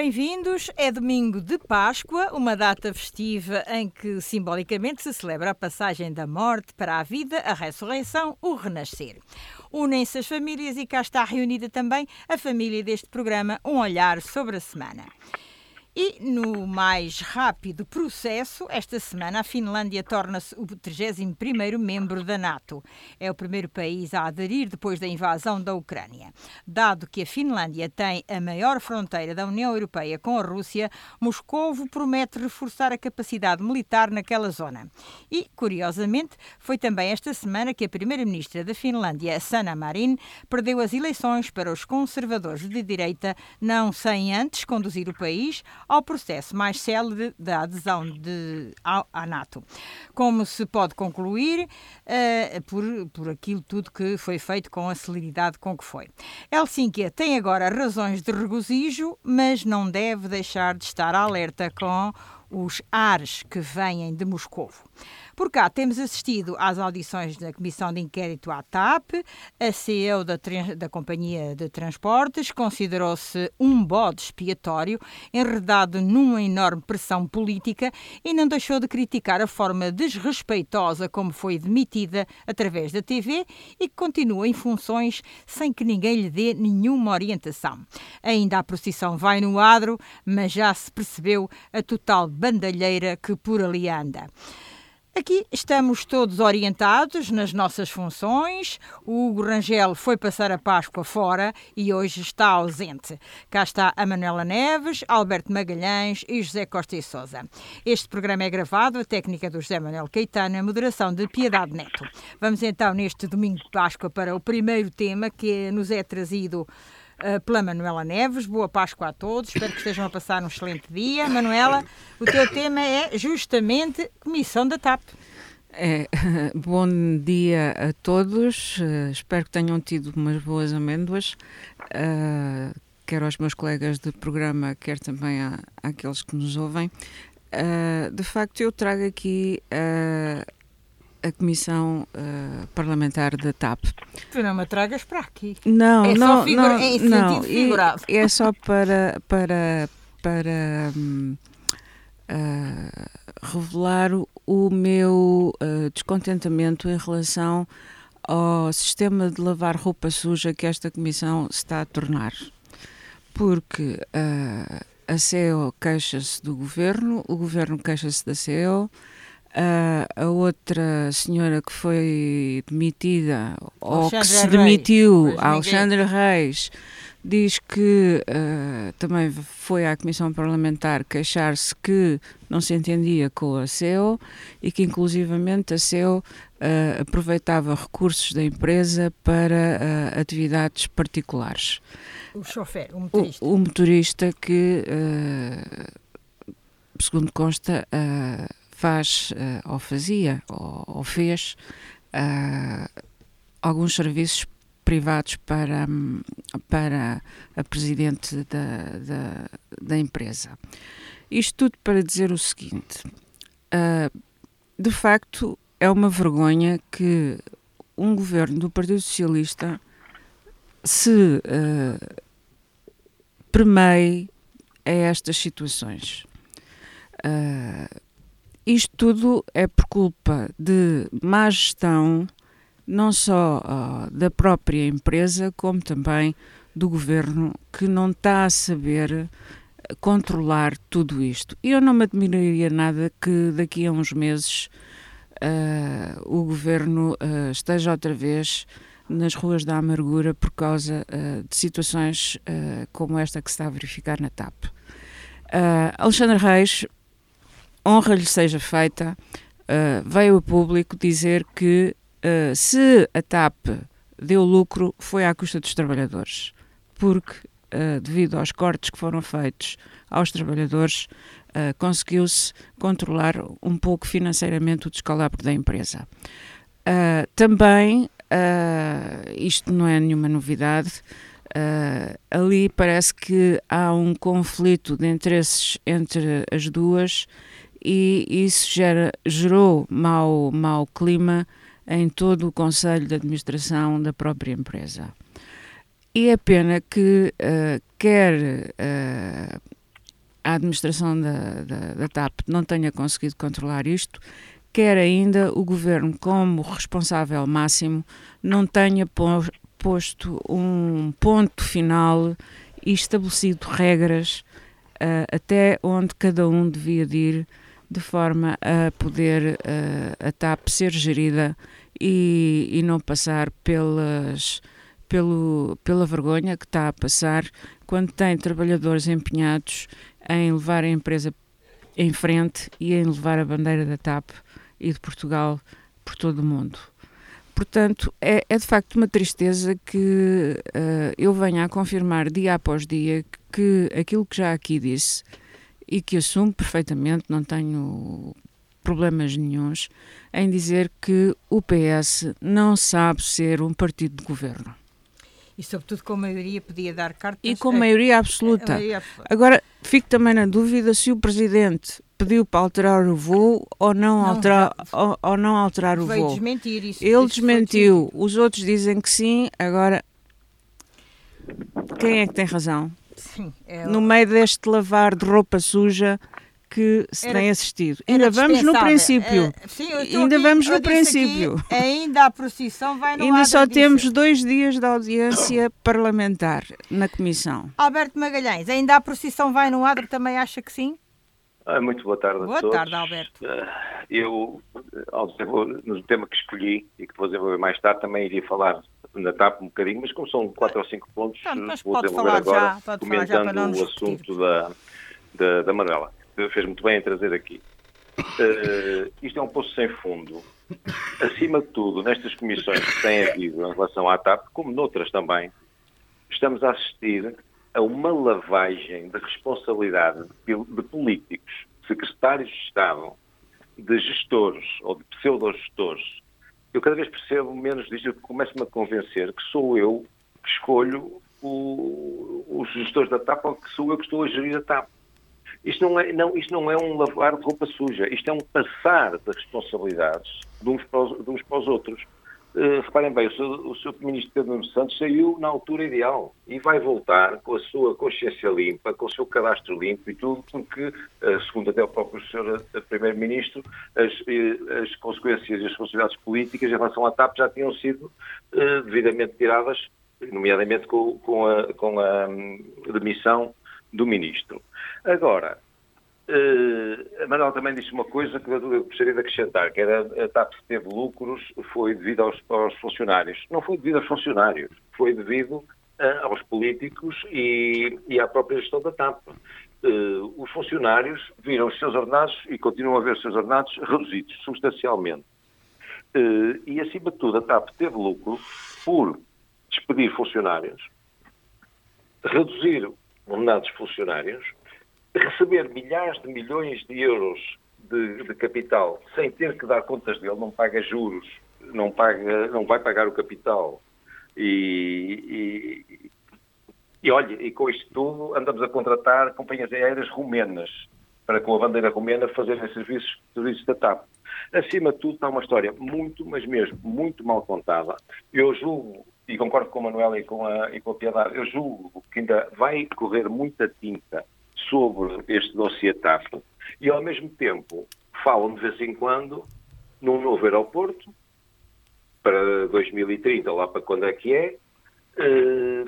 Bem-vindos. É domingo de Páscoa, uma data festiva em que simbolicamente se celebra a passagem da morte para a vida, a ressurreição, o renascer. Unem-se as famílias e cá está reunida também a família deste programa, um olhar sobre a semana. E no mais rápido processo, esta semana a Finlândia torna-se o 31º membro da NATO. É o primeiro país a aderir depois da invasão da Ucrânia. Dado que a Finlândia tem a maior fronteira da União Europeia com a Rússia, Moscovo promete reforçar a capacidade militar naquela zona. E, curiosamente, foi também esta semana que a primeira-ministra da Finlândia, Sanna Marin, perdeu as eleições para os conservadores de direita, não sem antes conduzir o país ao processo mais célere da adesão de, ao, à NATO. Como se pode concluir uh, por, por aquilo tudo que foi feito com a celeridade com que foi. Helsinki tem agora razões de regozijo, mas não deve deixar de estar alerta com os ares que vêm de Moscovo. Por cá temos assistido às audições da Comissão de Inquérito à TAP. A CEO da, da Companhia de Transportes considerou-se um bode expiatório, enredado numa enorme pressão política e não deixou de criticar a forma desrespeitosa como foi demitida através da TV e que continua em funções sem que ninguém lhe dê nenhuma orientação. Ainda a procissão vai no adro, mas já se percebeu a total bandalheira que por ali anda. Aqui estamos todos orientados nas nossas funções. O Hugo Rangel foi passar a Páscoa fora e hoje está ausente. Cá está a Manuela Neves, Alberto Magalhães e José Costa e Souza. Este programa é gravado, a técnica do José Manuel Caetano, a moderação de Piedade Neto. Vamos então neste domingo de Páscoa para o primeiro tema que nos é trazido pela Manuela Neves. Boa Páscoa a todos, espero que estejam a passar um excelente dia. Manuela, o teu tema é justamente Comissão da TAP. É, bom dia a todos, uh, espero que tenham tido umas boas amêndoas, uh, quer aos meus colegas de programa, quer também a, àqueles que nos ouvem. Uh, de facto, eu trago aqui a Comissão uh, Parlamentar da TAP. Tu não me tragas para aqui. Não, é não, figura, não, é em não, figurado. É só para, para, para um, uh, revelar o meu uh, descontentamento em relação ao sistema de lavar roupa suja que esta Comissão está a tornar. Porque a CEO queixa-se do Governo, o Governo queixa-se da CEO, a outra senhora que foi demitida ou que se demitiu, Reis. a Alexandra Reis, diz que uh, também foi à Comissão Parlamentar queixar-se que não se entendia com a CEO e que inclusivamente a CEO uh, aproveitava recursos da empresa para atividades particulares. O chofer, o motorista. O, o motorista que, segundo consta, faz uh, ou fazia ou, fez uh, alguns serviços privados para, para a presidente da, da, da empresa. Isto tudo para dizer o seguinte: uh, de facto, é uma vergonha que um governo do Partido Socialista se uh, permeie a estas situações. Uh, isto tudo é por culpa de má gestão, não só uh, da própria empresa, como também do governo, que não está a saber controlar tudo isto. Eu não me admiraria nada que daqui a uns meses uh, o governo uh, esteja outra vez nas ruas da amargura por causa uh, de situações como esta que se está a verificar na TAP. Alexandre Reis honra lhe seja feita, uh, veio a público dizer que uh, se a TAP deu lucro foi à custa dos trabalhadores, porque uh, devido aos cortes que foram feitos aos trabalhadores, conseguiu-se controlar um pouco financeiramente o descalabro da empresa. também, isto não é nenhuma novidade, ali parece que há um conflito de interesses entre as duas e isso gera, gerou mau, mau clima em todo o Conselho de Administração da própria empresa. E é pena que uh, quer uh, a administração da, da, da TAP não tenha conseguido controlar isto, quer ainda o governo, como responsável máximo, não tenha posto um ponto final e estabelecido regras uh, até onde cada um devia de ir de forma a poder uh, a TAP ser gerida e, e não passar pelas, pelo, pela vergonha que está a passar quando tem trabalhadores empenhados em levar a empresa em frente e em levar a bandeira da TAP e de Portugal por todo o mundo. Portanto, é, é de facto uma tristeza que uh, eu venha a confirmar dia após dia que aquilo que já aqui disse e que assumo perfeitamente, não tenho problemas nenhums em dizer que o PS não sabe ser um partido de governo. E, sobretudo, com maioria podia dar cartas. E com maioria absoluta. maioria absoluta. Agora, fico também na dúvida se o Presidente pediu para alterar o voo ou não, não alterar, ou, ou, não alterar o Veio voo. desmentir isso. Ele isso desmentiu. Os outros dizem que sim. Agora, quem é que tem razão? Sim, é. No meio deste lavar de roupa suja que se era, tem assistido. Ainda vamos no princípio. Uh, sim, ainda aqui, vamos no princípio. Aqui, ainda a procissão vai no Ainda só temos dois dias de audiência parlamentar na Comissão. Alberto Magalhães, ainda a procissão vai no adro, também acha que sim? Ah, muito boa tarde boa a todos. Boa tarde, Alberto. Ah, eu, no tema que escolhi e que vou desenvolver mais tarde, também iria falar na TAP um bocadinho, mas como são quatro ou cinco pontos, Pronto, vou desenvolver agora, já, comentando o assunto da, da, da Manuela fez muito bem em trazer aqui. Uh, isto é um poço sem fundo. Acima de tudo, nestas comissões que têm havido em relação à TAP, como noutras também, estamos a assistir a uma lavagem de responsabilidade de políticos, secretários de Estado, de gestores ou de pseudo-gestores. Eu cada vez percebo menos disto, começo-me a convencer que sou eu que escolho o, os gestores da TAP ou que sou eu que estou a gerir a TAP. Isto não, é, não, isto não é um lavar de roupa suja, isto é um passar de responsabilidades de uns para os, uns para os outros. Uh, reparem bem, o seu, o seu Ministro Pedro Nuno Santos saiu na altura ideal e vai voltar com a sua consciência limpa, com o seu cadastro limpo e tudo, porque, uh, segundo até o próprio Sr. Eh, Primeiro-Ministro, as, as consequências e as responsabilidades políticas em relação à TAP já tinham sido devidamente tiradas, nomeadamente com, com a, com a um, demissão do Ministro. Agora, uh, a Manuel também disse uma coisa que eu gostaria de acrescentar, que era a TAP teve lucros foi devido aos, aos, funcionários. Não foi devido aos funcionários, foi devido uh, aos políticos e, e, à própria gestão da TAP. Uh, os funcionários viram os seus ordenados e continuam a ver os seus ordenados reduzidos substancialmente. E, acima de tudo, a TAP teve lucro por despedir funcionários, reduzir ordenados funcionários, receber milhares de milhões de euros de, de, capital sem ter que dar contas dele, não paga juros, não, paga, não vai pagar o capital. E, e, e olha, e com isto tudo andamos a contratar companhias aéreas rumenas para com a bandeira rumena fazerem serviços, serviços da TAP. Acima de tudo está uma história muito, mas mesmo muito mal contada. Eu julgo, e concordo com o Manuel e com a, e com a Piedade, eu julgo que ainda vai correr muita tinta sobre este dossiê TAP e, ao mesmo tempo, falam de vez em quando num novo aeroporto para 2030, lá para quando é que é,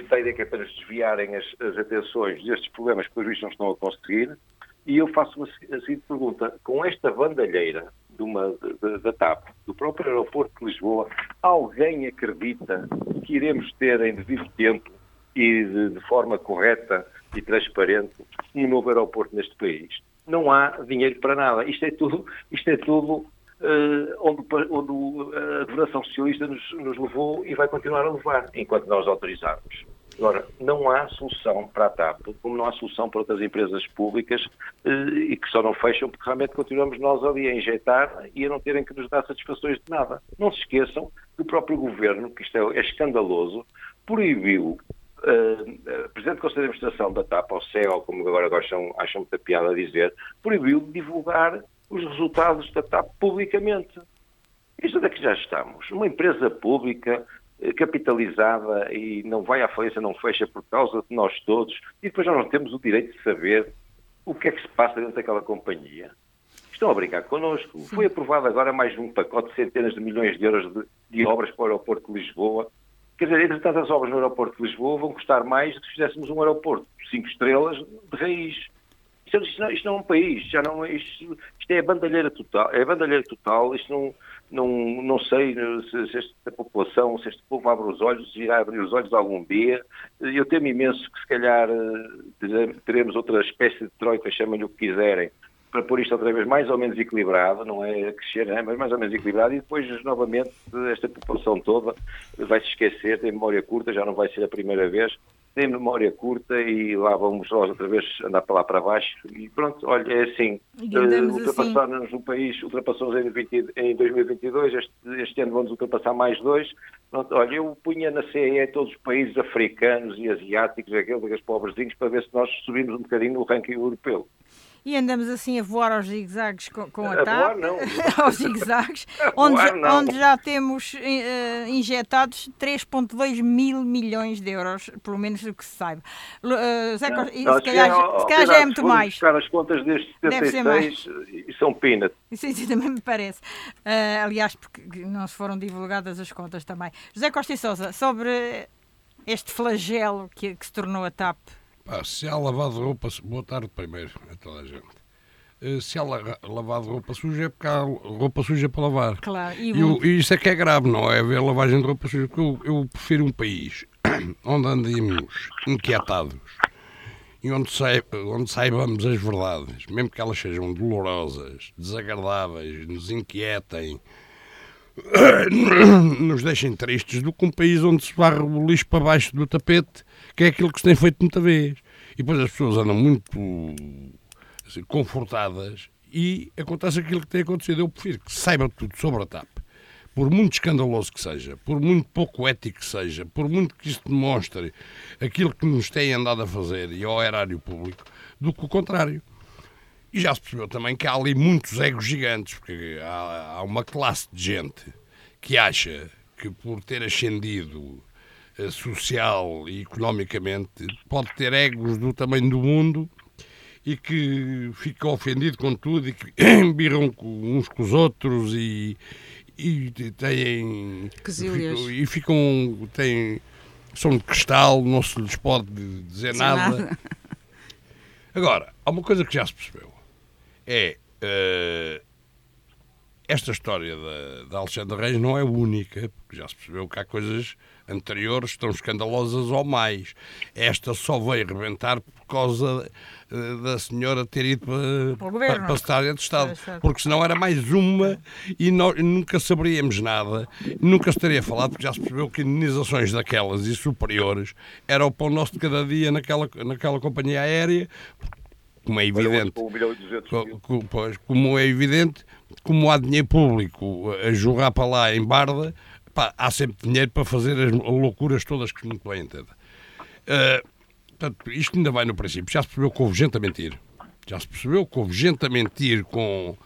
da ideia que é para desviarem as, as atenções destes problemas que, por isso, não estão a conseguir. E eu faço uma a seguinte pergunta: com esta bandalheira de uma, da TAP, do próprio aeroporto de Lisboa, alguém acredita que iremos ter em devido tempo e de, de forma correta e transparente um novo aeroporto neste país. Não há dinheiro para nada. Isto é tudo, isto é tudo uh, onde, onde, a governação socialista nos, nos levou e vai continuar a levar, enquanto nós autorizarmos. Agora, não há solução para a TAP, como não há solução para outras empresas públicas uh, e que só não fecham porque realmente continuamos nós ali a injetar e a não terem que nos dar satisfações de nada. Não se esqueçam que o próprio governo, que isto é, é escandaloso, proibiu uh, Presidente do Conselho de Administração da TAP, ou CEO, como agora acham, acham muita piada a dizer, proibiu divulgar os resultados da TAP publicamente. Isto onde é que já estamos? Uma empresa pública eh, capitalizada e não vai à falência, não fecha por causa de nós todos, e depois nós não temos o direito de saber o que é que se passa dentro daquela companhia. Estão a brincar connosco. Foi aprovado agora mais um pacote de centenas de milhões de euros de, de obras para o aeroporto de Lisboa. Quer dizer, entretanto, as obras no aeroporto de Lisboa vão custar mais do que se fizéssemos um aeroporto de cinco estrelas de raiz. Isto, isto, não, isto não é um país, já não, isto, isto é bandalheira total, é bandalheira total, isto não, não, não sei se, se, esta população, se este povo abre os olhos, irá abrir os olhos algum dia. Eu temo imenso que se calhar eh, teremos outra espécie de troika, chamem-lhe o que quiserem, para pôr isto outra vez mais ou menos equilibrado, não é a crescer, é, mas mais ou menos equilibrado, e depois novamente esta população toda vai se esquecer, tem memória curta, já não vai ser a primeira vez, tem memória curta e lá vamos nós outra vez andar para lá para baixo e pronto, olha, é assim, uh, ultrapassar-nos assim. no país, ultrapassou-nos em, 2022, este, este, ano vamos ultrapassar mais dois, pronto, olha, eu punha na CE todos os países africanos e asiáticos, aqueles pobrezinhos, para ver se nós subimos um bocadinho no ranking europeu e andamos assim a voar aos zigue-zagues com, com, a, a TAP. Voar, não. aos zigue-zagues, onde, onde, já temos uh, injetados 3,2 mil milhões de euros, pelo menos do que se saiba. Uh, Zé, não, se, calhar, se calhar já é muito mais. buscar as contas destes 76 e são peanuts. Isso, isso também me parece. Uh, aliás, porque não se foram divulgadas as contas também. José Costa e Sousa, sobre este flagelo que, que se tornou a TAP Pá, se há lavado roupa. Boa tarde primeiro a toda a gente. Eh, se há lavado roupa suja é porque há roupa suja para lavar. Claro. E, e, e isso é que é grave, não é haver lavagem de roupa suja. Porque eu, eu prefiro um país onde andemos inquietados e onde, onde saibamos as verdades, mesmo que elas sejam dolorosas, desagradáveis, nos inquietem, nos deixem tristes, do que um país onde se varre o lixo para baixo do tapete que é aquilo que se tem feito muita vez. E depois as pessoas andam muito assim, confortadas e acontece aquilo que tem acontecido. Eu prefiro que saiba tudo sobre a TAP, por muito escandaloso que seja, por muito pouco ético que seja, por muito que isto demonstre aquilo que nos têm andado a fazer e ao erário público, do que o contrário. E já se percebeu também que há ali muitos egos gigantes, porque há, há uma classe de gente que acha que por ter ascendido eh, social e economicamente, pode ter egos do tamanho do mundo e que fica ofendido com tudo e que embirram uns com os outros e, e têm ficam, e ficam têm são de cristal, não se lhes pode dizer nada. nada. Agora, há uma coisa que já se percebeu é uh, esta história da, da Alexandre Reis não é única, porque já se percebeu que há coisas anteriores tão escandalosas ou mais. Esta só veio rebentar por causa uh, da senhora ter ido para, para, para secretária de Estado, porque senão era mais uma e nós nunca saberíamos nada, nunca se teria falado, porque já se percebeu que indenizações daquelas e superiores era o pão nosso de cada dia naquela, naquela companhia aérea, como é evidente. Como é evidente, como há dinheiro público a jogar para lá em Barda, pá, há sempre dinheiro para fazer as loucuras todas que muito bem entenda. Uh, portanto, isto ainda vai no princípio. Já se percebeu que houve gente a mentir. Já se percebeu que houve gente a mentir com,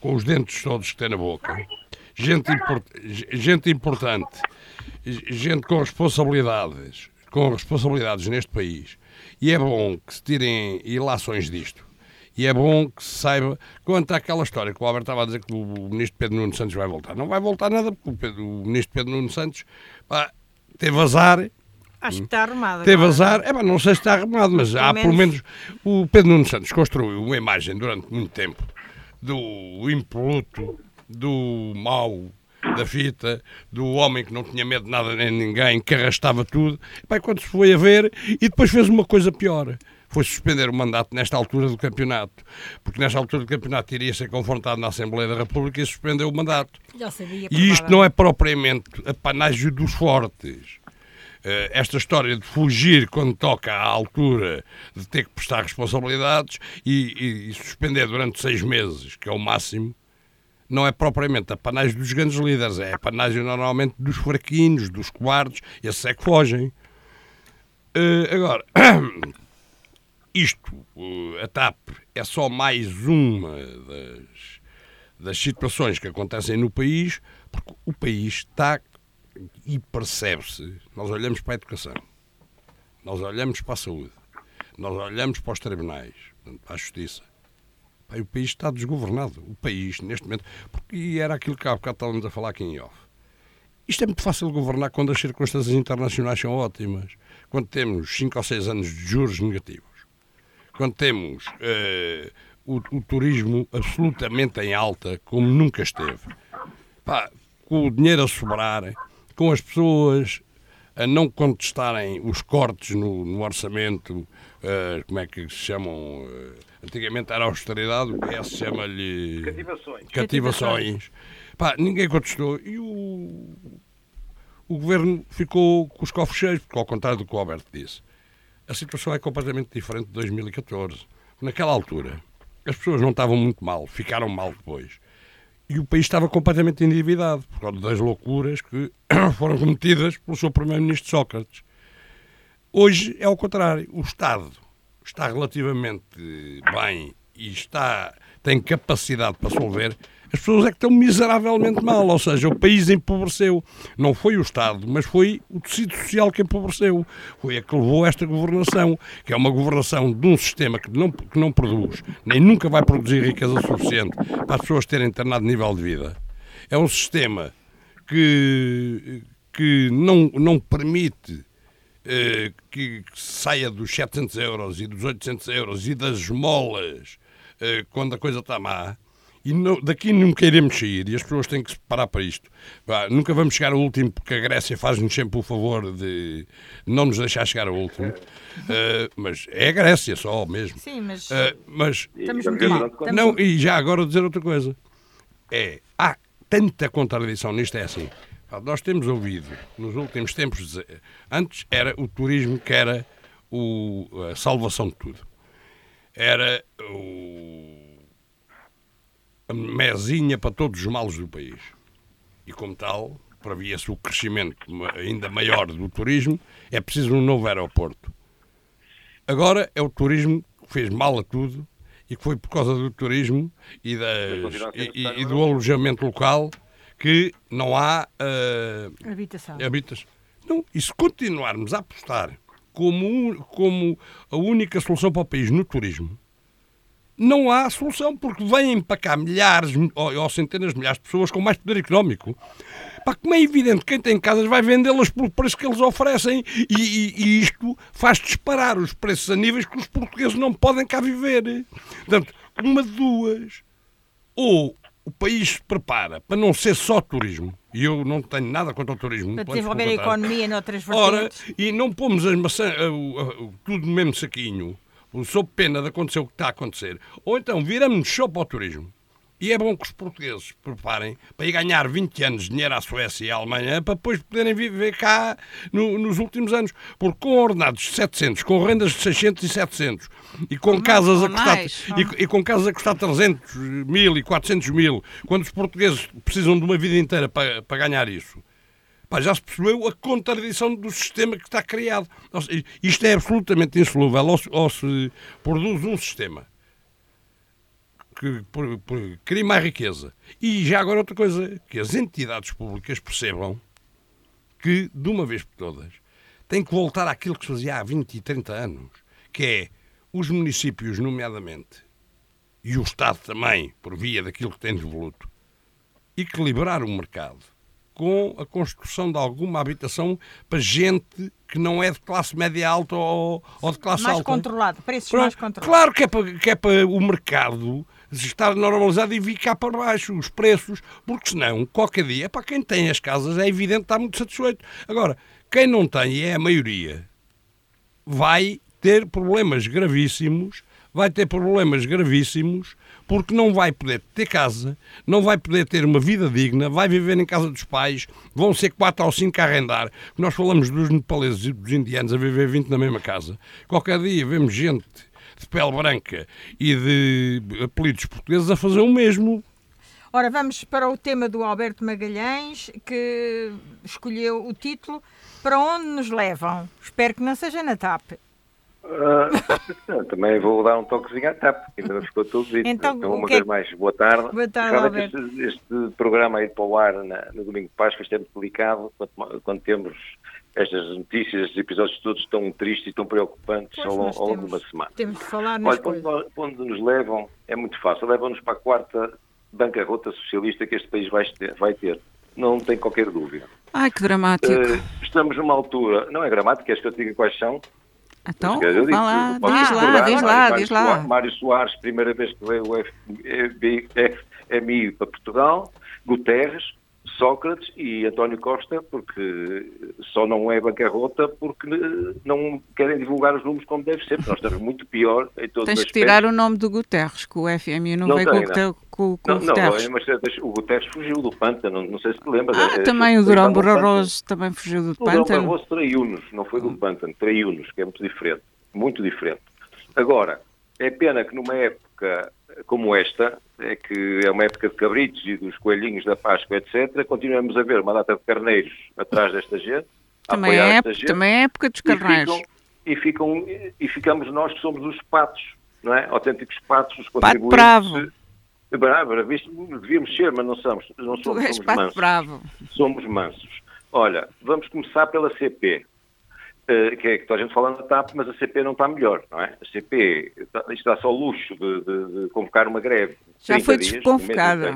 com os dentes todos que tem na boca. Gente, import, gente importante, gente com responsabilidades, com responsabilidades neste país. E é bom que se tirem ilações disto e é bom que se saiba quanto àquela história que o Alberto estava a dizer que o ministro Pedro Nuno Santos vai voltar. Não vai voltar nada, porque o, Pedro, o ministro Pedro Nuno Santos pá, teve azar. Acho que está arrumado. Teve agora. azar, é, não sei se está arrumado, mas pelo há menos... pelo menos. O Pedro Nuno Santos construiu uma imagem durante muito tempo do impoluto, do mau, da fita, do homem que não tinha medo de nada nem de ninguém, que arrastava tudo. E, quando se foi a ver, e depois fez uma coisa pior foi suspender o mandato nesta altura do campeonato, porque nesta altura do campeonato iria ser confrontado na Assembleia da República e suspendeu o mandato. Sabia, e isto não é propriamente a panagem dos fortes. Uh, esta história de fugir quando toca à altura de ter que prestar responsabilidades e, e, e suspender durante seis meses, que é o máximo, não é propriamente a panagem dos grandes líderes, é a panagem normalmente dos fraquinhos, dos cobardes, esses é que fogem. Uh, agora, isto, a TAP, é só mais uma das, das situações que acontecem no país, porque o país está e percebe-se. Nós olhamos para a educação, nós olhamos para a saúde, nós olhamos para os tribunais, para a justiça. O país está desgovernado. O país, neste momento. Porque e era aquilo que há bocado estávamos a falar aqui em off. Isto é muito fácil de governar quando as circunstâncias internacionais são ótimas. Quando temos 5 ou 6 anos de juros negativos. Quando temos uh, o, o, turismo absolutamente em alta, como nunca esteve. Pá, com o dinheiro a sobrar, com as pessoas a não contestarem os cortes no, no orçamento, uh, como é que se chamam? Uh, antigamente era austeridade, o PS chama-lhe. Cativações. Cativações. Pá, ninguém contestou. E o, o governo ficou com os cofres cheios, porque, ao contrário do que o Alberto disse, a situação é completamente diferente de 2014. Naquela altura, as pessoas não estavam muito mal, ficaram mal depois e o país estava completamente endividado por causa das loucuras que foram cometidas pelo seu primeiro-ministro Sócrates. Hoje é o contrário. O Estado está relativamente bem e está, tem capacidade para solver as pessoas é que estão miseravelmente mal, ou seja, o país empobreceu. Não foi o Estado, mas foi o tecido social que empobreceu. Foi a que levou esta governação, que é uma governação de um sistema que não, que não produz, nem nunca vai produzir riqueza suficiente para as pessoas terem determinado nível de vida. É um sistema que, que não, não permite eh, que, saia dos 700 euros e dos 800 euros e das esmolas eh, quando a coisa está má e não, daqui nunca iremos sair e as pessoas têm que se preparar para isto. nunca vamos chegar ao último porque a Grécia faz-nos sempre o favor de não nos deixar chegar ao último. Uh, mas é a Grécia só mesmo. Sim, mas. Uh, mas estamos muito mal. Não, e já agora dizer outra coisa. É, há tanta contradição nisto, é assim. Nós temos ouvido nos últimos tempos antes era o turismo que era o, a salvação de tudo. Era o a mesinha para todos os males do país. E como tal, previa-se o crescimento ainda maior do turismo, é preciso um novo aeroporto. Agora é o turismo que fez mal a tudo e que foi por causa do turismo e, das, e, e, do alojamento local que não há uh, habitação. habitação. Não, e se continuarmos a apostar como, como a única solução para o país no turismo, não há solução, porque vêm para cá milhares ou, ou centenas de milhares de pessoas com mais poder económico. Pá, como é evidente, quem tem casas vai vendê-las pelo preço que eles oferecem e, e, e, isto faz disparar os preços a níveis que os portugueses não podem cá viver. Portanto, uma de duas. Ou o país se prepara para não ser só turismo, e eu não tenho nada contra o turismo. Para desenvolver a economia noutras vertentes. Ora, e não pomos as maçãs, tudo no mesmo saquinho sob pena de acontecer o que está a acontecer, ou então viramos só para o turismo. E é bom que os portugueses preparem para ir ganhar 20 anos de dinheiro à Suécia e à Alemanha para depois poderem viver cá no, nos últimos anos. Porque com ordenados de 700, com rendas de 600 e 700 e com, casas, a custar, e, e, com casas a custar 300 mil e 400 mil, quando os portugueses precisam de uma vida inteira para, para ganhar isso, Pá, já se percebeu a contradição do sistema que está criado. Isto é absolutamente insolúvel. Ou se, ou se produz um sistema que por, por, cria mais riqueza. E já agora outra coisa, que as entidades públicas percebam que, de uma vez por todas, tem que voltar àquilo que se fazia há 20 e 30 anos, que é os municípios, nomeadamente, e o Estado também, por via daquilo que tem devoluto, equilibrar o mercado com a construção de alguma habitação para gente que não é de classe média alta ou, ou de classe mais alta. Mais controlado, preços Pronto, mais controlados. Claro que é, para, que é para o mercado estar normalizado e vir cá para baixo os preços, porque senão, qualquer dia, para quem tem as casas, é evidente está muito satisfeito. Agora, quem não tem, e é a maioria, vai ter problemas gravíssimos, vai ter problemas gravíssimos porque não vai poder ter casa, não vai poder ter uma vida digna, vai viver em casa dos pais, vão ser quatro ou cinco a arrendar. Nós falamos dos nepaleses e dos indianos a viver 20 na mesma casa. Qualquer dia vemos gente de pele branca e de apelidos portugueses a fazer o mesmo. Ora, vamos para o tema do Alberto Magalhães, que escolheu o título Para onde nos levam? Espero que não seja na TAP. Uh, também vou dar um toquezinho à TAP, porque ainda não ficou tudo dito. Então, então uma vez mais, boa tarde. Boa tarde, este, este, programa aí para o ar na, no domingo de Páscoa, isto é muito delicado, quando, quando temos estas notícias, estes episódios todos tão tristes e tão preocupantes Pois, ao longo, longo de temos- uma semana. Temos de falar Olha, coisas. onde, onde nos levam é muito fácil. Levam-nos para a quarta bancarrota socialista que este país vai ter. Vai ter. Não tem qualquer dúvida. Ai, que dramático. Eh, estamos numa altura, não é gramática, queres que eu te diga quais são? então, digo, diz lá, recordar, diz Mário- lá, Mário diz lá. Soares- Mário Soares, primeira vez que veio o FMI para Portugal, Guterres, Sócrates e António Costa, porque só não é bancarrota porque eh, não querem divulgar os números como deve ser, porque nós estamos muito pior em todos Tens que tirar o nome do Guterres, que o FMI não, Não veio com, tem, o Gute- com, com Não, o não, Guterres. mas o Guterres fugiu do pântano, não sei se te lembras. ah, é- também o Durão. Barroso também fugiu do O Durão pântano. Barroso traiu-nos, não foi do pântano, traiu-nos, que é muito diferente, muito diferente. Agora, é pena que numa época como esta, é que é uma época de cabritos e dos coelhinhos da Páscoa, etc., continuamos a ver uma data de carneiros atrás desta gente, Também é, esta época, gente, também é época dos e carneiros. ficam, e, ficam, e ficamos nós que somos os patos, não é? Autênticos patos, os Pato contribuintes. bravo. Bravo, era visto, devíamos ser, mas não somos, não Tu somos, és somos pato mansos bravo. somos mansos. Olha, vamos começar pela CP, que é que toda a gente fala na TAP, mas a CP não está melhor, não é? A CP está, isto dá só o luxo de, de- de convocar uma greve. Já 30 foi desconvocada.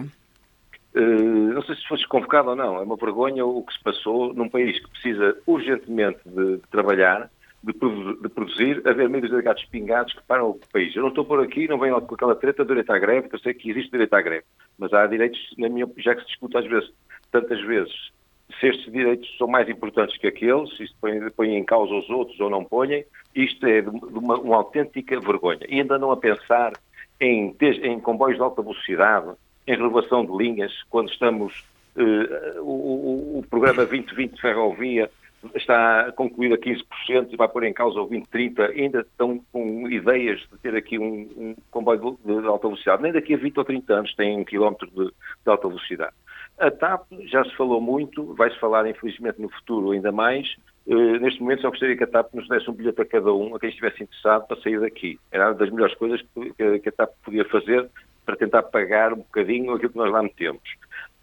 eh, não sei se foi desconvocado ou não, é uma vergonha o que se passou num país que precisa urgentemente de, de trabalhar, de, produ- de produzir, haver meios de gatos pingados que param o país. Eu não estou por aqui, não venho com aquela treta do direito à greve, que eu sei que existe direito à greve, mas há direitos, na minha já que se discute às vezes, tantas vezes, se estes direitos são mais importantes que aqueles, se isto põe, põe em causa os outros ou não põem, isto é de uma, uma autêntica vergonha. E ainda não a pensar em, em comboios de alta velocidade, em renovação de linhas, quando estamos. eh, o, o- programa 2020 de ferrovia está concluído a 15% e vai pôr em causa o 2030. Ainda estão com ideias de ter aqui um, um comboio de, de alta velocidade. Nem daqui a 20 ou 30 anos tem um quilómetro de, de alta velocidade. A TAP já se falou muito, vai-se falar infelizmente no futuro ainda mais. Eh, neste momento só gostaria que a TAP nos desse um bilhete a cada um, a quem estivesse interessado, para sair daqui. Era uma das melhores coisas que, que- a TAP podia fazer para tentar pagar um bocadinho aquilo que nós lá metemos.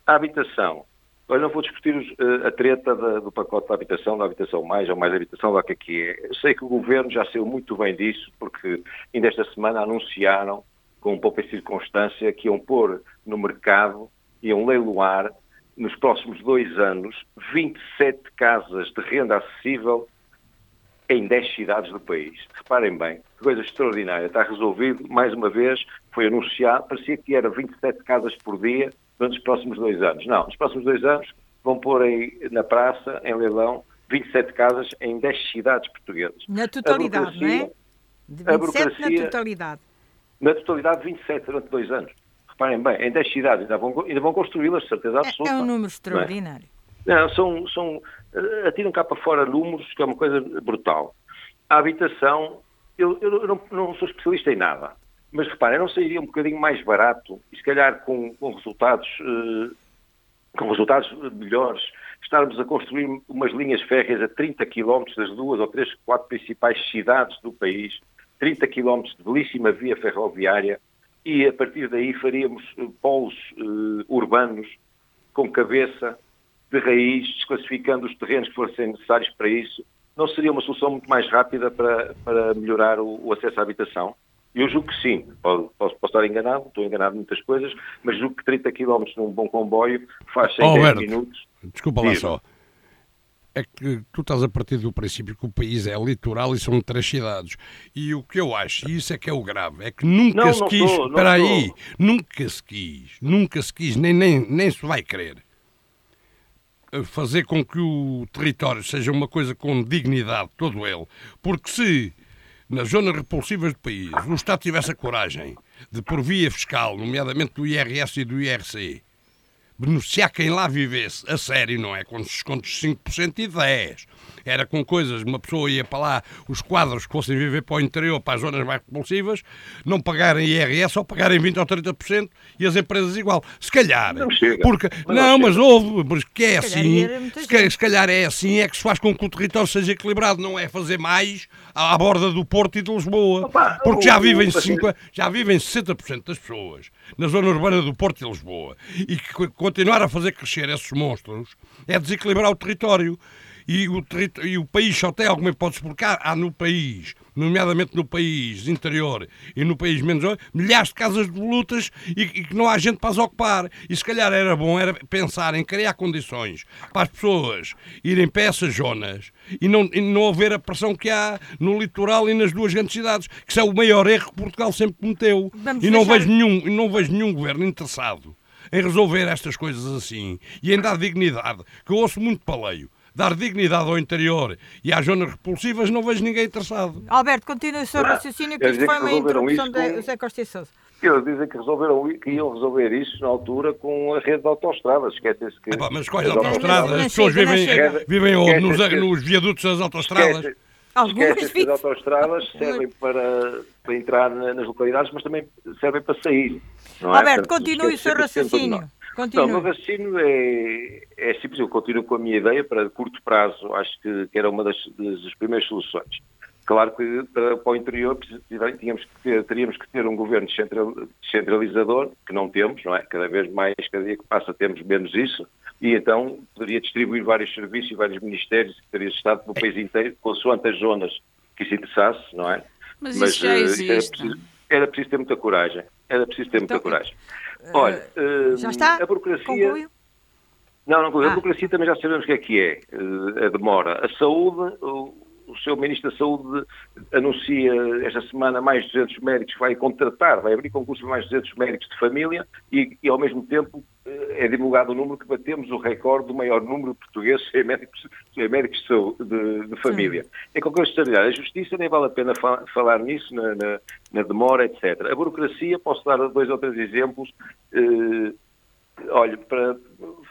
A habitação. Olha, não vou discutir eh, a treta da- do pacote da habitação, da habitação mais ou mais habitação, lá que aqui é. Eu sei que o governo já saiu muito bem disso, porque ainda esta semana anunciaram, com pouca circunstância, que iam pôr no mercado, iam leiloar, nos próximos dois anos, 27 casas de renda acessível em 10 cidades do país. Reparem bem, coisa extraordinária. Está resolvido, mais uma vez, foi anunciado, parecia que era 27 casas por dia durante os próximos dois anos. Não, nos próximos dois anos vão pôr aí na praça, em leilão, 27 casas em 10 cidades portuguesas. Na totalidade, não é? De a 27 na totalidade. Na totalidade, 27 durante dois anos. Reparem bem, em 10 cidades, ainda vão, ainda vão construí-las, certeza É, absoluta. é um número não é? extraordinário. Não, são, são, eh, atiram cá para fora números, que é uma coisa brutal. A habitação, eu, eu não, não sou especialista em nada, mas reparem, não sairia um bocadinho mais barato, e se calhar com, com resultados, eh, com resultados melhores, estarmos a construir umas linhas férreas a 30 km das duas ou três, quatro principais cidades do país, 30 km de belíssima via ferroviária, e a partir daí faríamos eh, polos eh, urbanos com cabeça, de raiz, desclassificando os terrenos que fossem necessários para isso, não seria uma solução muito mais rápida para, para melhorar o, o acesso à habitação? Eu julgo que sim. Posso, posso, estar enganado, estou enganado em muitas coisas, mas julgo que 30 km num bom comboio faz em Oh, 10 Alberto. minutos. Desculpa lá só. É que tu estás a partir do princípio que o país é litoral e são três cidades. E o que eu acho, e isso é que é o grave, é que nunca Não, se não quis. não Espera aí, sou. nunca se quis, nunca se quis, nem, nem, nem se vai querer fazer com que o território seja uma coisa com dignidade, todo ele. Porque se nas zonas repulsivas do país o Estado tivesse a coragem de, por via fiscal, nomeadamente do IRS e do IRC, beneficiar quem lá vivesse a sério, não é com descontos de 5% e 10%. Era com coisas, uma pessoa ia para lá, os quadros que fossem viver para o interior, para as zonas mais repulsivas, não pagarem IRS ou pagarem 20% ou 30% e as empresas igual. Se calhar. Não chega. Porque, Mas não, não mas houve, porque é calhar assim. Se, se calhar é assim, é que se faz com que o território seja equilibrado, não é fazer mais à, borda do Porto e de Lisboa. Opa, porque já vivem, o- 50, já vivem 60% das pessoas na zona urbana do Porto e Lisboa. E que co- continuar a fazer crescer esses monstros é desequilibrar o território. E o, e o país só tem alguma hipótese, porque há, há no país, nomeadamente no país interior e no país menos, milhares de casas de lutas e, e, que não há gente para as ocupar. E se calhar era bom era pensar em criar condições para as pessoas irem para essas zonas e não, e não haver a pressão que há no litoral e nas duas grandes cidades, que isso é o maior erro que Portugal sempre cometeu. Vamos e não vejo, nenhum, não vejo nenhum governo interessado em resolver estas coisas assim e em dar dignidade, que eu ouço muito paleio dar dignidade ao interior e às zonas repulsivas, não vejo ninguém interessado. Alberto, continua o seu raciocínio, que isto foi uma interrupção de José Costa e Sousa. Eles dizem que, resolveram, que iam resolver isso na altura com a rede de autostradas. Esquecem-se que. Epá, mas quais autostradas? As pessoas vivem, vivem onde? Nos, nos viadutos das autostradas? Algumas que as autostradas servem para, para entrar nas localidades, mas também servem para sair. Não é? Alberto, continue o seu raciocínio. Continue. Não, o meu raciocínio é, é simples, eu continuo com a minha ideia para curto prazo, acho que, que era uma das, das primeiras soluções. Claro que para, para o interior tínhamos que ter, teríamos que ter um governo descentralizador, que não temos, não é? Cada vez mais, cada dia que passa, temos menos isso, e então poderia distribuir vários serviços e vários ministérios e teria Estado pelo país inteiro, consoante as zonas que se interessasse, não é? Mas, Mas isso já existe. Era preciso, era preciso ter muita coragem. Era preciso ter muita então, coragem. Olha, já está? a burocracia. Concluiu? Não, não, a ah. burocracia também já sabemos o que é que é, a demora. A saúde, o, seu Ministro da Saúde anuncia esta semana mais de 200 médicos, vai contratar, vai abrir concurso para mais de 200 médicos de família e, e, ao mesmo tempo é divulgado o número que batemos o recorde do maior número de portugueses em médicos, em médicos de, de, de família. É qualquer extraordinário. A justiça nem vale a pena fa falar nisso, na, na, na, demora, etc. A burocracia, posso dar dois ou três exemplos. Eh, olha, para,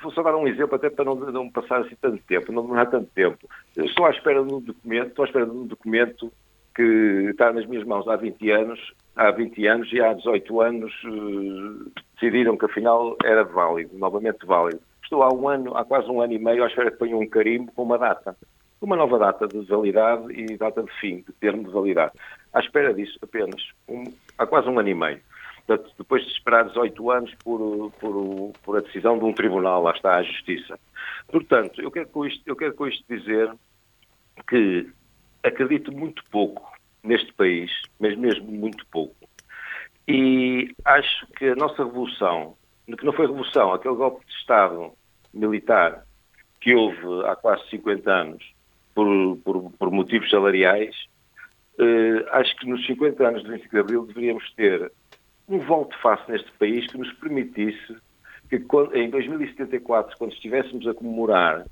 vou só dar um exemplo até para não, não passar assim tanto tempo, não demorar tanto tempo. Eu estou à espera de um documento, estou à espera de um documento que está nas minhas mãos há 20 anos, há 20 anos e há 18 anos uh, decidiram que afinal era válido, novamente válido. Estou há um ano, há quase um ano e meio à espera que ponham um carimbo com uma data, uma nova data de validade e data de fim, de termo de validade. À espera disso apenas, um, há quase um ano e meio. Portanto, depois de esperar 18 anos por, por, por, a decisão de um tribunal, lá está a justiça. Portanto, eu quero com isto, eu quero com isto dizer que acredito muito pouco neste país, mas mesmo muito pouco. E acho que a nossa revolução, que não foi revolução, aquele golpe de Estado militar que houve há quase 50 anos por, por, por motivos salariais, eh, acho que nos 50 anos do 25 de Abril deveríamos ter um volte face neste país que nos permitisse que em 2074, quando estivéssemos a comemorar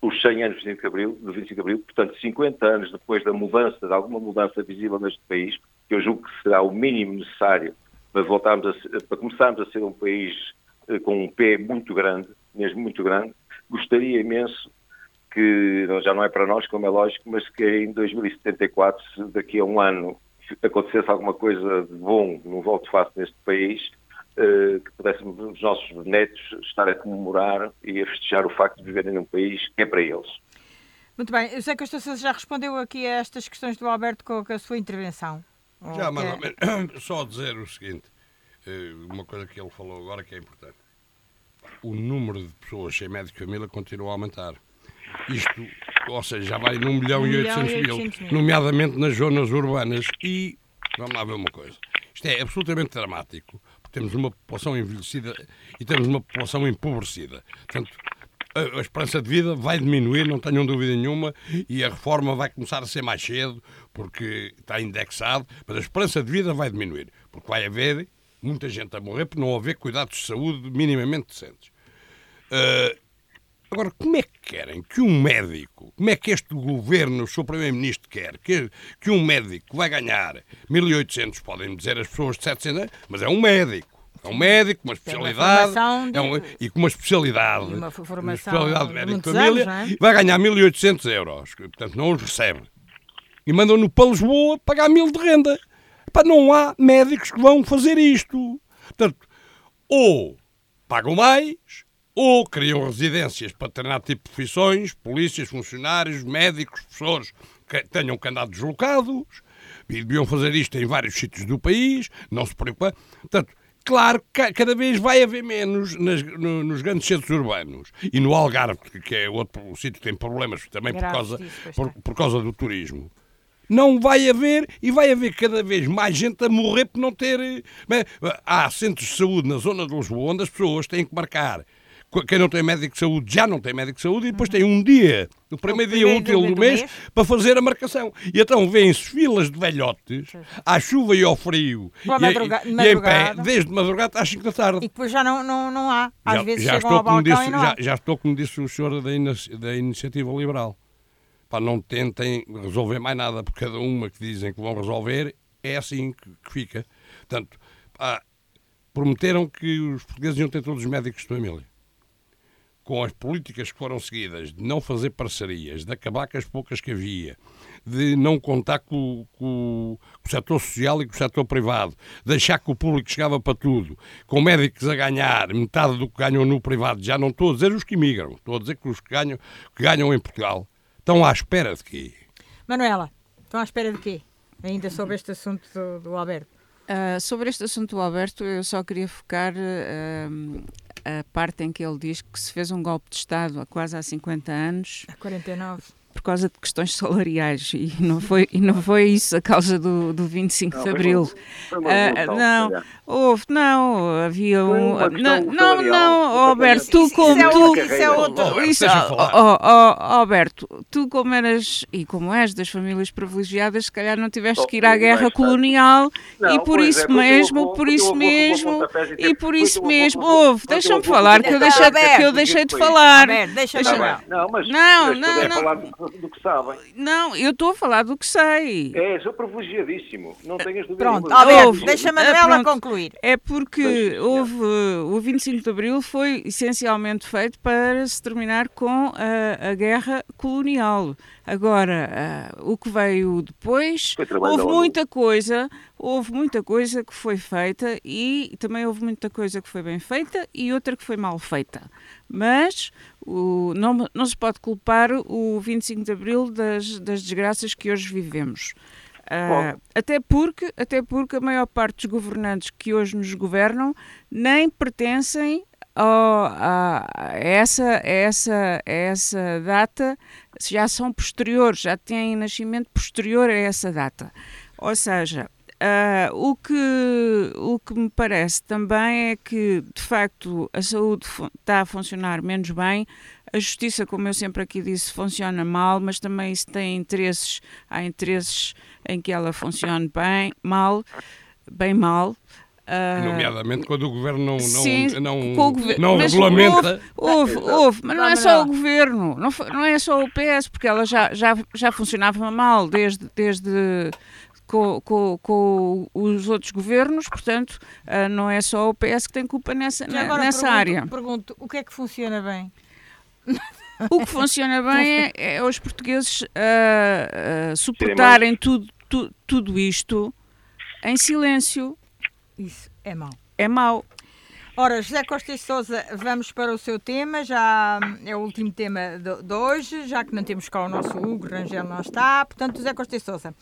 os 100 anos do 25 de Abril, do 25 de Abril, portanto 50 anos depois da mudança, de alguma mudança visível neste país, que eu julgo que será o mínimo necessário para voltarmos a, para começarmos a ser um país eh, com um pé muito grande, mesmo muito grande, gostaria imenso que, já não é para nós, como é lógico, mas que em 2074, se daqui a um ano acontecesse alguma coisa de bom no voto fácil neste país, eh, que pudéssemos os nossos netos estar a comemorar e a festejar o facto de viverem num país que é para eles. Muito bem. Eu sei que já respondeu aqui a estas questões do Alberto com a sua intervenção. Já, mas é... só dizer o seguinte, eh, uma coisa que ele falou agora que é importante. O número de pessoas sem médico de família continua a aumentar. Isto, ou seja, já vai num milhão e oitocentos mil, nomeadamente nas zonas urbanas. E, vamos lá ver uma coisa, isto é absolutamente dramático, porque temos uma população envelhecida e temos uma população empobrecida. Portanto, a, esperança de vida vai diminuir, não tenham dúvida nenhuma, e a reforma vai começar a ser mais cedo, porque está indexado, mas a esperança de vida vai diminuir, porque vai haver muita gente a morrer por não haver cuidados de saúde minimamente decentes. Uh, Agora, como é que querem que um médico, como é que este governo, o seu primeiro-ministro quer, que, que um médico vai ganhar 1.800, podem dizer as pessoas de 700, mas é um médico. É um médico uma especialidade de... é um, e com uma especialidade, uma, uma especialidade de médico de família, anos, é? vai ganhar 1.800 euros, portanto não os recebe. E mandam-no para Lisboa pagar mil de renda. Pá, não há médicos que vão fazer isto. Portanto, ou pagam mais, ou criam residências para determinado tipo de profissões, polícias, funcionários, médicos, professores, que tenham que andar deslocados, e deviam fazer isto em vários sítios do país, não se preocupar. Portanto, Claro que cada vez vai haver menos nas, no, nos grandes centros urbanos e no Algarve, que é outro sítio que tem problemas também por causa, por, por causa do turismo. Não vai haver e vai haver cada vez mais gente a morrer por não ter. eh, Há centros de saúde na zona de Lisboa onde as pessoas têm que marcar. Quem não tem médico de saúde já não tem médico de saúde e depois tem um dia, o primeiro dia primeiro útil dia do do mês, mês. para fazer a marcação. E então vêm-se filas de velhotes, à chuva e ao frio, Pela e, madruga- e, e em pé, desde madrugada às 5 da tarde. E depois já não, não, não há. Às já, vezes já chegam estou ao como balcão disse, e não já, há. já estou como disse o senhor da, ina- da Iniciativa Liberal. Pá, não tentem resolver mais nada, porque cada uma que dizem que vão resolver é assim que, que fica. Portanto, pá, prometeram que os portugueses iam ter todos os médicos de família. Com as políticas que foram seguidas de não fazer parcerias, de acabar com as poucas que havia, de não contar com, com- com o setor social e com o setor privado, de achar que o público chegava para tudo, com médicos a ganhar metade do que ganham no privado, já não estou a dizer os que imigram, estou a dizer que os que ganham, que ganham em Portugal estão à espera de quê? Manuela, estão à espera de quê? Ainda sobre este assunto do, do Alberto. Ah, sobre este assunto Alberto, eu só queria focar ah, a parte em que ele diz que se fez um golpe de Estado há quase há 50 anos A 49. Por causa de questões salariais e não foi, e não foi isso a causa do, do 25 de Não, foi Abril. uma- foi uma Ah, revolução, não, houve, não, havia Foi um. Não, não, oh, Alberto, tu Isso- como isso é tu. isso é outro. Isso, oh, oh, Alberto, tu como eras e como és das famílias privilegiadas, se calhar não tiveste Oh, que ir à guerra colonial Não, e por isso é, foi mesmo, por foi isso mesmo, e por foi isso mesmo, que levou- ouve, foi o teu deixa-me falar que eu deixei, Alberto, que eu deixei de foi falar. Não, mas Não, não, do, que sabem. Não, eu estou a falar do que sei. É, sou privilegiadíssimo. Não tenhas dúvida. Pronto. Alberto, deixa a Ah, Manuela pronto. concluir. É porque houve o 25 de Abril foi essencialmente feito para se terminar com a, a guerra colonial. Agora, ah, o que veio depois, houve muita coisa, houve muita coisa que foi feita e também houve muita coisa que foi bem feita e outra que foi mal feita. Mas o, não, não se pode culpar o 25 de Abril das, das desgraças que hoje vivemos. Ah, até, porque, até porque a maior parte dos governantes que hoje nos governam nem pertencem a, essa, essa, a essa data, já são posteriores, já têm nascimento posterior a essa data. Ou seja, ah, o, que, o que me parece também é que, de facto, a saúde está a funcionar menos bem, a justiça, como eu sempre aqui disse, funciona mal, mas também isso tem interesses, há interesses em que ela funcione bem, mal, bem mal. Ah, Nomeadamente quando o governo não, não, Sim, não, com o gover- não regulamenta. Houve, Exato. houve, mas não é Não, só o não. governo, não, foi- não é só o PS, porque ela já, já, já funcionava mal desde, desde com, com, com os outros governos, portanto, ah, não é só o PS que tem culpa nessa, Já na- agora nessa pergunto- área. Pergunto, o que é que funciona bem? O que funciona bem é, é os portugueses ah, suportarem tudo, tu- tudo isto em silêncio. Isso é mau. É mau. Ora, José Costa e Souza, vamos para o seu tema, já hum, é o último tema de, de hoje, já que não temos cá o nosso Hugo, Rangel não está, portanto, José Costa e Souza,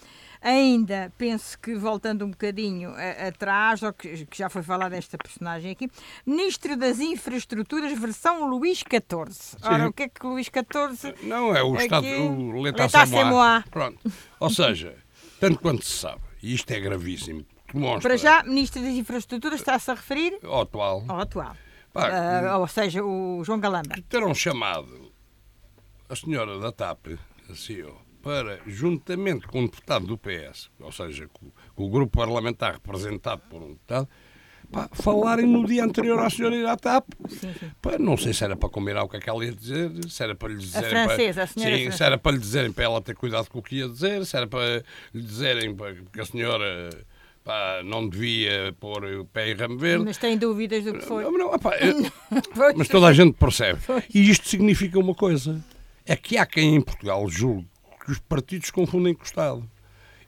ainda penso que voltando um bocadinho atrás, ou que, que já foi falar desta personagem aqui, Ministro das Infraestruturas, versão Luís XIV. Ora, Sim. o que é que Luís XIV... Não, é o Aqui, Estado, o l'état c'est moi. c'est Pronto. Ou seja, tanto quanto se sabe, e isto é gravíssimo, demonstra Para já, Ministro das Infraestruturas está-se a referir ao atual, ao atual, pá, Ah, ou seja, o João Galamba. terão chamado a senhora da TAP, a CEO, para, juntamente com um deputado do PS, ou seja, com, com o grupo parlamentar representado por um deputado, pá, falarem no dia anterior à senhora ir à TAP. Sim, sim. Pá, não sei se era para combinar o que é que ela ia dizer, se era para lhe dizerem. francesa, para, a senhora Sim, se era para lhe dizerem para ela ter cuidado com o que ia dizer, se era para lhe dizerem pá, que a senhora pá, não devia pôr o pé em ramo verde. Mas tem dúvidas do que foi. Não, não, eu- Pois. mas toda a gente percebe. E isto significa uma coisa: é que há quem em Portugal julgue que os partidos confundem com o Estado.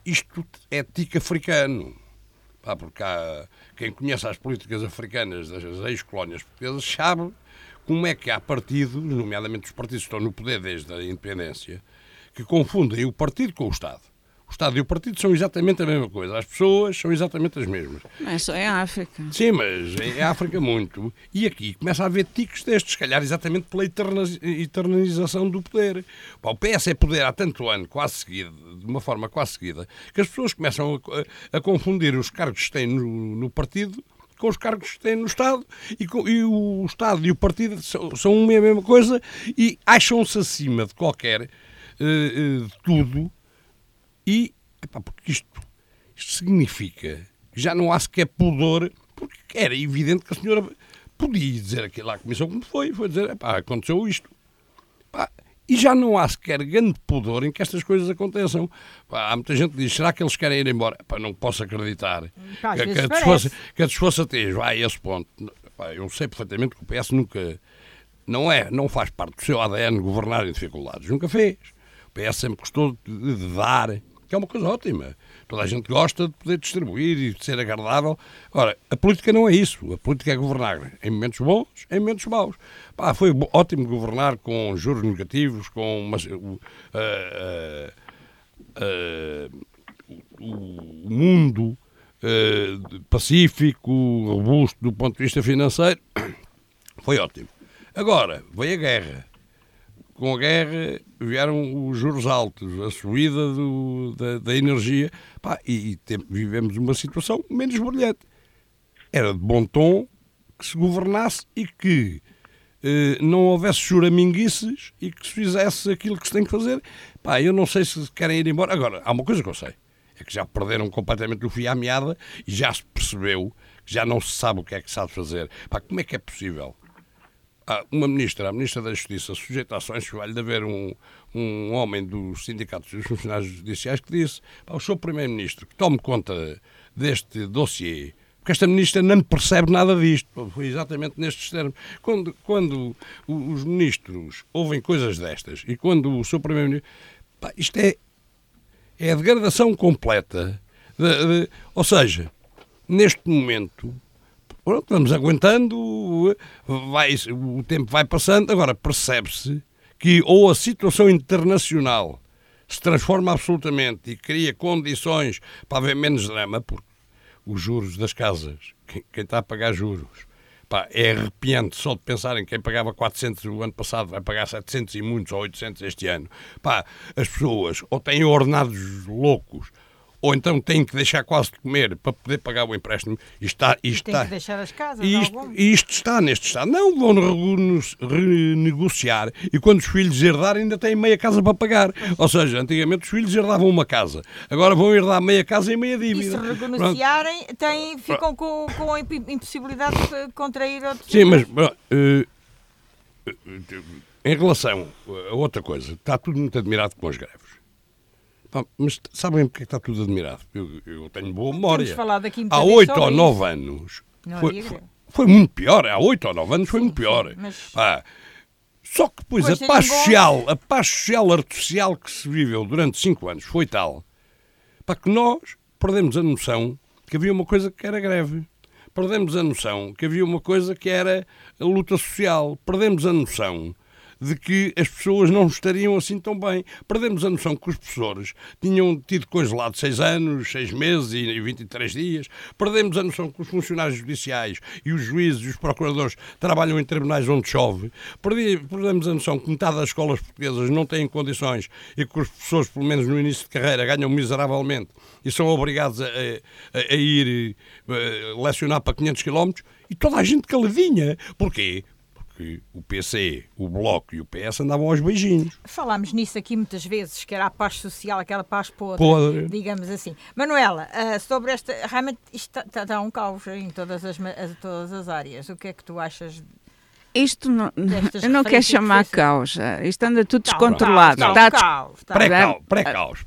Isto é tique africano. Porque há, quem conhece as políticas africanas das ex-colónias portuguesas sabe como é que há partidos, nomeadamente os partidos que estão no poder desde a independência, que confundem o partido com o Estado. O Estado e o partido são exatamente a mesma coisa. As pessoas são exatamente as mesmas. Não é só em África. Sim, mas em África muito. E aqui começa a haver ticos destes, se calhar exatamente pela eterna- eternização do poder. Pá, o PS é poder há tanto ano, quase seguida, de uma forma quase seguida, que as pessoas começam a, a confundir os cargos que têm no, no partido com os cargos que têm no Estado e, com- e o Estado e o partido são, são uma e a mesma coisa e acham-se acima de qualquer eh, eh, de tudo e epá, porque isto, isto significa que já não há sequer pudor, porque era evidente que a senhora podia dizer aquilo à Comissão como foi, foi dizer, epá, aconteceu isto. Pá, e já não há sequer grande pudor em que estas coisas aconteçam. Pá, há muita gente que diz, será que eles querem ir embora? Pá, não posso acreditar Pá, às que, a desforça, que a desforçatez vai a esse ponto. Pá, eu sei perfeitamente que o PS nunca... Não é, não faz parte do seu ADN governar em dificuldades. Nunca fez. O PS sempre gostou de, de dar, que é uma coisa ótima. Toda a gente gosta de poder distribuir e de ser agradável. Ora, a política não é isso. A política é governar em momentos bons, em momentos maus. Pá, foi ótimo governar com juros negativos, com uma, a- a- a- o mundo pacífico, robusto do ponto de vista financeiro. Foi ótimo. Agora, veio a guerra. Com a guerra vieram os juros altos, a subida do- da, da energia, pá, e, e tem- vivemos uma situação menos brilhante. Era de bom tom que se governasse e que eh, não houvesse choraminguices e que se fizesse aquilo que se tem que fazer. Pá, eu não sei se querem ir embora. Agora, há uma coisa que eu sei, é que já perderam completamente o fio à meada e já se percebeu que já não se sabe o que é que de fazer. Pá, como é que é possível? Há uma ministra, a ministra da Justiça, sujeita a ações, vai-lhe de haver um, um homem dos sindicatos dos funcionários judiciais que disse pá, o seu primeiro-ministro que tome conta deste dossiê, porque esta ministra não percebe nada disto. Foi exatamente nestes termos. Quando, quando os ministros ouvem coisas destas e quando o seu primeiro-ministro... Isto é, é a degradação completa. de- de- ou seja, neste momento, pronto, vamos aguentando, vai, o tempo vai passando, agora percebe-se que ou a situação internacional se transforma absolutamente e cria condições para haver menos drama, porque os juros das casas, quem, quem está a pagar juros, pá, é arrepiante só de pensar em quem pagava 400 o ano passado vai pagar 700 e muitos ou 800 este ano. Pá, as pessoas ou têm ordenados loucos ou então têm que deixar quase de comer para poder pagar o empréstimo. E está, e está, que deixar as casas, e isto, e isto está neste estado. Não vão renegociar e quando os filhos herdarem ainda têm meia casa para pagar. Ou seja, antigamente os filhos herdavam uma casa. Agora vão herdar meia casa e meia E dívida. se Pronto. renegociarem, têm, ficam com, com a imp- impossibilidade de contrair outros. Sim, mas bom, eh, eh, em relação a outra coisa, está tudo muito admirado com as greves. Mas sabem porque é que está tudo admirado? Eu, eu tenho boa memória. Temos falado aqui Há oito ou nove anos foi, foi, foi muito pior. Há oito ou nove anos foi muito pior. mas- Pá, Só que depois Pois, a paz social, a paz social artificial que se viveu durante cinco anos foi tal para que nós perdemos a noção que havia uma coisa que era greve. Perdemos a noção que havia uma coisa que era a luta social. Perdemos a noção de que as pessoas não estariam assim tão bem. Perdemos a noção que os professores tinham tido congelado seis anos, seis meses e 23 dias. Perdemos a noção que os funcionários judiciais e os juízes e os procuradores trabalham em tribunais onde chove. Perdemos a noção que metade das escolas portuguesas não têm condições e que os professores, pelo menos no início de carreira, ganham miseravelmente e são obrigados a, a- a ir eh, lecionar para 500 km e toda a gente caladinha. Porquê? Porque o PC, o Bloco e o PS andavam aos beijinhos. Falámos nisso aqui muitas vezes, que era a paz social, aquela paz podre, Podre. digamos assim. Manuela, ah, sobre esta, realmente isto está, está- está um caos em todas as, todas as áreas. O que é que tu achas? Isto não, eu não quero que chamar fez- caos. Isto anda tudo um descontrolado. caos, Está um des- está. Pré-caos, pré-caos,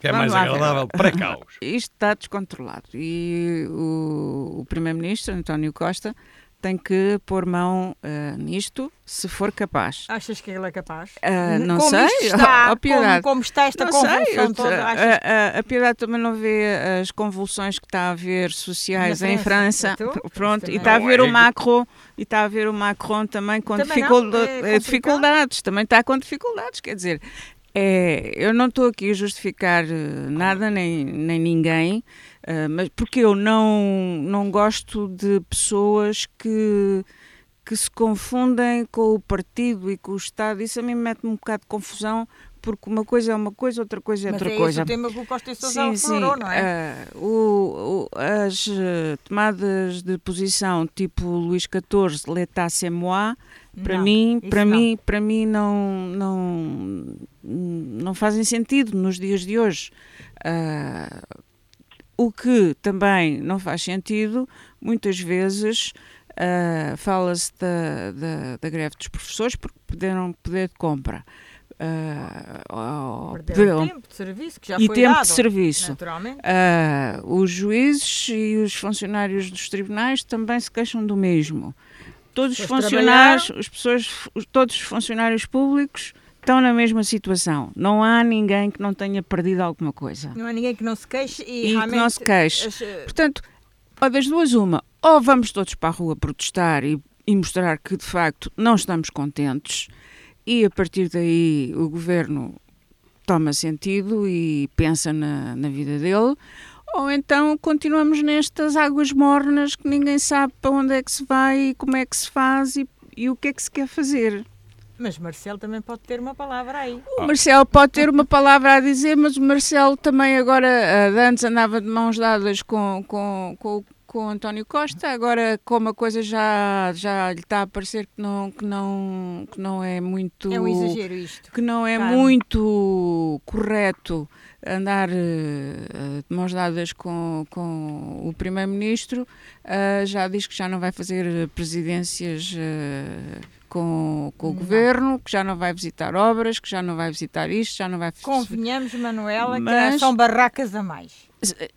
que é mais lá agradável, pré-caos. Isto está descontrolado. E o, o Primeiro-Ministro, António Costa, tem que pôr mão eh, nisto, se for capaz. Achas que ele é capaz? Ah, não como sei, está, Piedade. como, como está esta Não sei, convulsão eu- toda, a, achas a, a Piedade também não vê as convulsões que está a haver sociais Na em França. França. Pronto, e está a ver é o Macron e está a ver o Macron também com Também dificulda- é eh, dificuldades, também está com dificuldades, quer dizer, É, eu não estou aqui a justificar eh, nada nem, nem ninguém, uh, mas porque eu não, não gosto de pessoas que, que se confundem com o partido e com o Estado. Isso a mim mete-me um bocado de confusão, porque uma coisa é uma coisa, outra coisa é Mas outra é coisa. Esse o tema que o Costa e Sousa Sim, sim. não é? Uh, o, o, as uh, tomadas de posição tipo Luís XIV, l'état c'est moi, para Não, mim, para não. mim, para mim não, não, não fazem sentido nos dias de hoje. Uh, o que também não faz sentido, muitas vezes, uh, fala-se da, da, da greve dos professores porque perderam poder de compra. Uh, Perderam tempo de serviço, que já e foi tempo dado, de serviço. Naturalmente. Ah, os juízes e os funcionários dos tribunais também se queixam do mesmo. Todos os funcionários, as pessoas, os- todos os funcionários públicos estão na mesma situação. Não há ninguém que não tenha perdido alguma coisa. Não há ninguém que não se queixe e, E que realmente não se queixe. as, eh, Portanto, ou das duas uma, ou vamos todos para a rua protestar e, e mostrar que de facto não estamos contentes e a partir daí o governo toma sentido e pensa na, na vida dele, ou então continuamos nestas águas mornas que ninguém sabe para onde é que se vai e como é que se faz e, e o que é que se quer fazer. Mas Marcelo também pode ter uma palavra aí. O Marcelo pode ter uma palavra a dizer, mas o Marcelo também agora, de antes andava de mãos dadas com, com, com, com o António Costa, agora como a coisa já, já lhe está a parecer que não, que não, que não é muito... É um exagero isto. Que não é Carme. muito correto andar eh, de mãos dadas com, com o Primeiro-Ministro, ah, já diz que já não vai fazer presidências eh, com, com o Governo, que já não vai visitar obras, que já não vai visitar isto, já não vai... Convenhamos, Manuela, Mas- que são barracas a mais.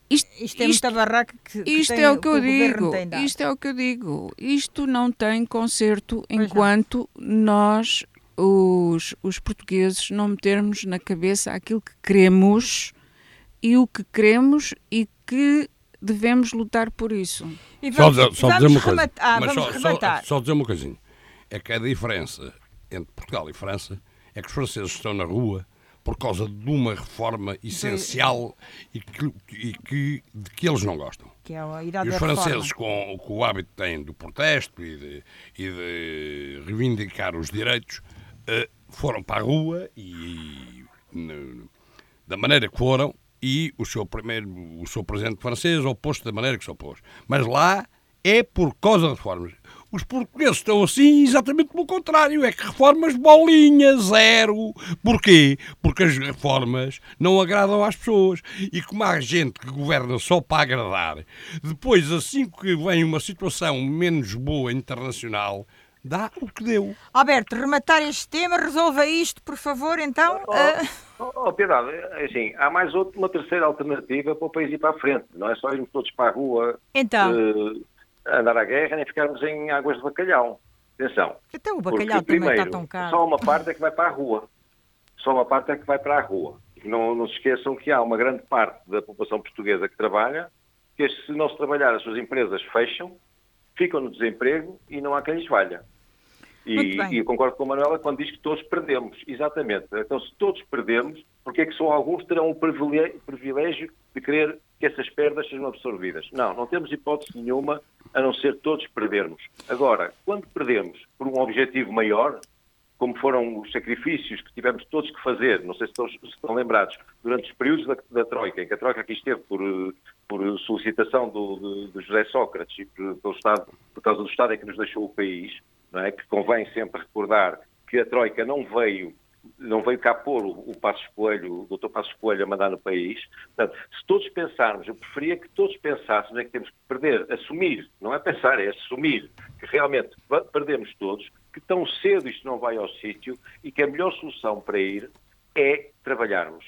Isto, Isto é muita barraca que, que isto tem- é o que eu governo digo. tem dado. Isto é o que eu digo. Isto não tem conserto não. enquanto nós, os, os portugueses, não metermos na cabeça aquilo que queremos e o que queremos e que devemos lutar por isso. E Só vamos, dizer, só vamos dizer uma coisa. rematar- ah, vamos só, só- rematar. só dizer uma coisinha. É que a diferença entre Portugal e França é que os franceses estão na rua por causa de uma reforma essencial e que, e que- de que eles não gostam. Que é a E os franceses, com, com o hábito que têm do protesto e de, e de reivindicar os direitos, eh, foram para a rua e, no- da maneira que foram, e o seu primeiro, o seu presidente francês opôs-se da maneira que se opôs. Mas lá é por causa de reformas. Os portugueses estão assim exatamente pelo contrário, é que reformas bolinha, zero. Porquê? Porque as reformas não agradam às pessoas. E como há gente que governa só para agradar, depois, assim que vem uma situação menos boa internacional, dá o que deu. Alberto, rematar este tema, resolva isto, por favor, então. ah, Oh, oh, Piedade, é assim, há mais outra, uma terceira alternativa para o país ir para a frente. Não é só irmos todos para a rua então, eh, andar à guerra nem ficarmos em águas de bacalhau. Atenção. então o Porque, bacalhau também primeiro, está tão caro. Só uma parte é que vai para a rua. Só uma parte é que vai para a rua. Não, não se esqueçam que há uma grande parte da população portuguesa que trabalha, que se não se trabalhar as suas empresas fecham, ficam no desemprego e não há quem lhes valha. E, e eu concordo com a Manuela quando diz que todos perdemos. Exatamente. Então, se todos perdemos, porque é que só alguns terão o privilégio de querer que essas perdas sejam absorvidas? Não, não temos hipótese nenhuma a não ser todos perdermos. Agora, quando perdemos por um objetivo maior, como foram os sacrifícios que tivemos todos que fazer, não sei se estão, se estão lembrados, durante os períodos da, da Troika, em que a Troika aqui esteve por, por solicitação do, de, de José Sócrates e por, pelo Estado, por causa do Estado em que nos deixou o país, não é? que convém sempre recordar que a Troika não veio não veio cá pôr o, o Passos Coelho, o Dr. Passos Coelho a mandar no país. Portanto, se todos pensarmos, eu preferia que todos pensássemos é que temos que perder, assumir, não é pensar, é assumir que realmente perdemos todos, que tão cedo isto não vai ao sítio e que a melhor solução para ir é trabalharmos.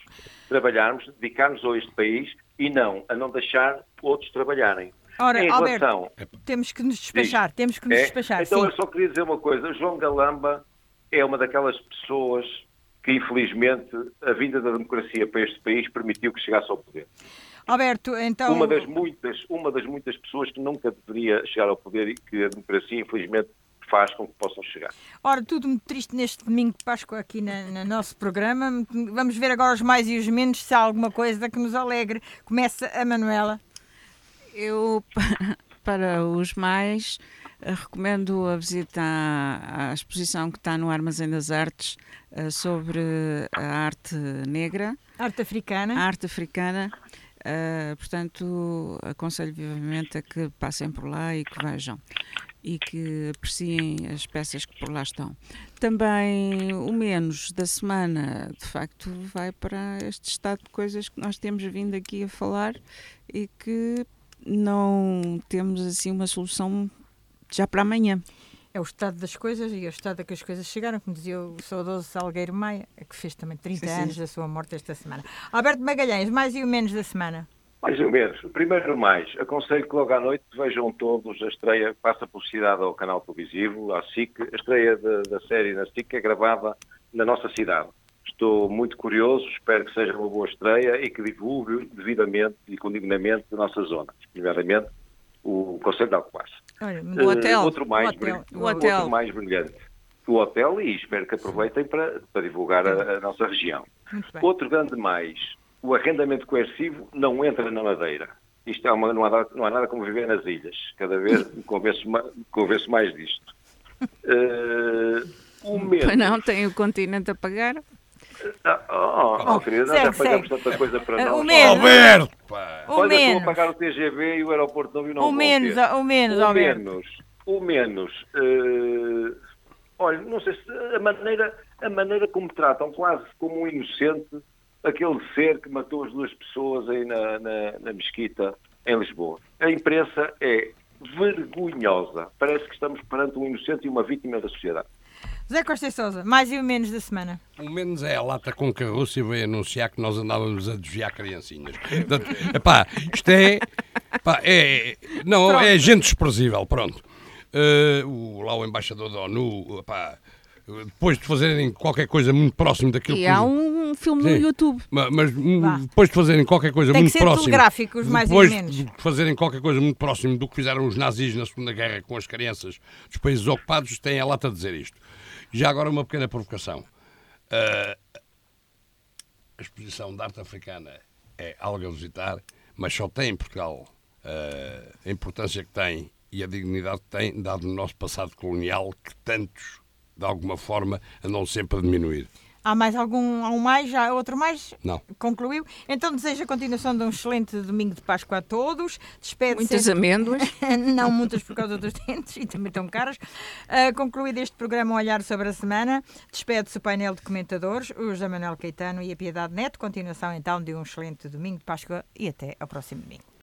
Trabalharmos, dedicarmos a este país e não a não deixar outros trabalharem. Ora, em Alberto, relação temos que nos despachar, temos que nos é? despachar. Então sim. eu só queria dizer uma coisa. João Galamba é uma daquelas pessoas que, infelizmente, a vinda da democracia para este país permitiu que chegasse ao poder. Alberto, então. Uma das muitas, uma das muitas pessoas que nunca deveria chegar ao poder e que a democracia, infelizmente, faz com que possam chegar. Ora, tudo muito triste neste domingo de Páscoa aqui no nosso programa. Vamos ver agora os mais e os menos, se há alguma coisa que nos alegre. Começa a Manuela. Eu, para os mais, recomendo a visita à, à, exposição que está no Armazém das Artes uh, sobre a arte negra. Arte africana. A arte africana. Uh, portanto, aconselho vivamente a que passem por lá e que vejam e que apreciem as peças que por lá estão. Também o menos da semana, de facto, vai para este estado de coisas que nós temos vindo aqui a falar e que não temos assim uma solução já para amanhã. É o estado das coisas e é o estado a que as coisas chegaram, como dizia o saudoso Salgueiro Maia, que fez também 30 sim, anos sim. da sua morte esta semana. Alberto Magalhães, mais e o menos da semana? Mais ou menos. Primeiro mais, aconselho que logo à noite vejam todos a estreia, passa publicidade ao canal televisivo, à SIC, a estreia de, da série na SIC é gravada na nossa cidade. Estou muito curioso, espero que seja uma boa estreia e que divulgue devidamente e com dignamente a nossa zona, nomeadamente o Conselho de Alcobaça. O hotel. Uh, outro mais, o hotel. o hotel. Outro mais brilhante. O hotel e espero que aproveitem para, para divulgar a, a nossa região. Outro grande mais, o arrendamento coercivo não entra na Madeira. Isto é uma, não, há, não há nada como viver nas ilhas. Cada vez me convenço, convenço mais disto. Uh, o menos... Não, tem o continente a pagar. Ah, oh, oh, querida, nós já pagamos tanta coisa para nós. O menos. Alberto, pá. O Olha, menos. estou a pagar o TGV e o aeroporto não viu não o menos, o menos, o menos, o menos. Uh, olha, não sei se a maneira, a maneira como tratam, quase como um inocente, aquele ser que matou as duas pessoas aí na, na, na mesquita em Lisboa. A imprensa é vergonhosa. Parece que estamos perante um inocente e uma vítima da sociedade. José Costa e Sousa, mais e o menos da semana. O menos é a lata com que a Rússia veio anunciar que nós andávamos a desviar criancinhas. Portanto, epá, isto é, epá, é. Não, pronto. é gente desprezível, pronto. Uh, o, lá o embaixador da ONU, epá, depois de fazerem qualquer coisa muito próximo daquilo e que. E há um filme Sim, no YouTube. Mas, mas depois de fazerem qualquer coisa Tem muito que ser próximo. gráficos, mais depois ou menos. de fazerem qualquer coisa muito próximo do que fizeram os nazis na Segunda Guerra com as crianças dos países ocupados, têm a lata a dizer isto. Já agora uma pequena provocação. Uh, a exposição de arte africana é algo a visitar, mas só tem em Portugal uh, a importância que tem e a dignidade que tem, dado o nosso passado colonial, que tantos, de alguma forma, andam sempre a diminuir. Há mais algum, há um mais, há outro mais? Não. Concluiu? Então desejo a continuação de um excelente domingo de Páscoa a todos. Despede Muitas sempre... amêndoas. Não muitas por causa dos dentes e também tão caras. Uh, concluído este programa um Olhar sobre a Semana, despede-se o painel de comentadores, o José Manuel Caetano e a Piedade Neto. Continuação então de um excelente domingo de Páscoa e até ao próximo domingo.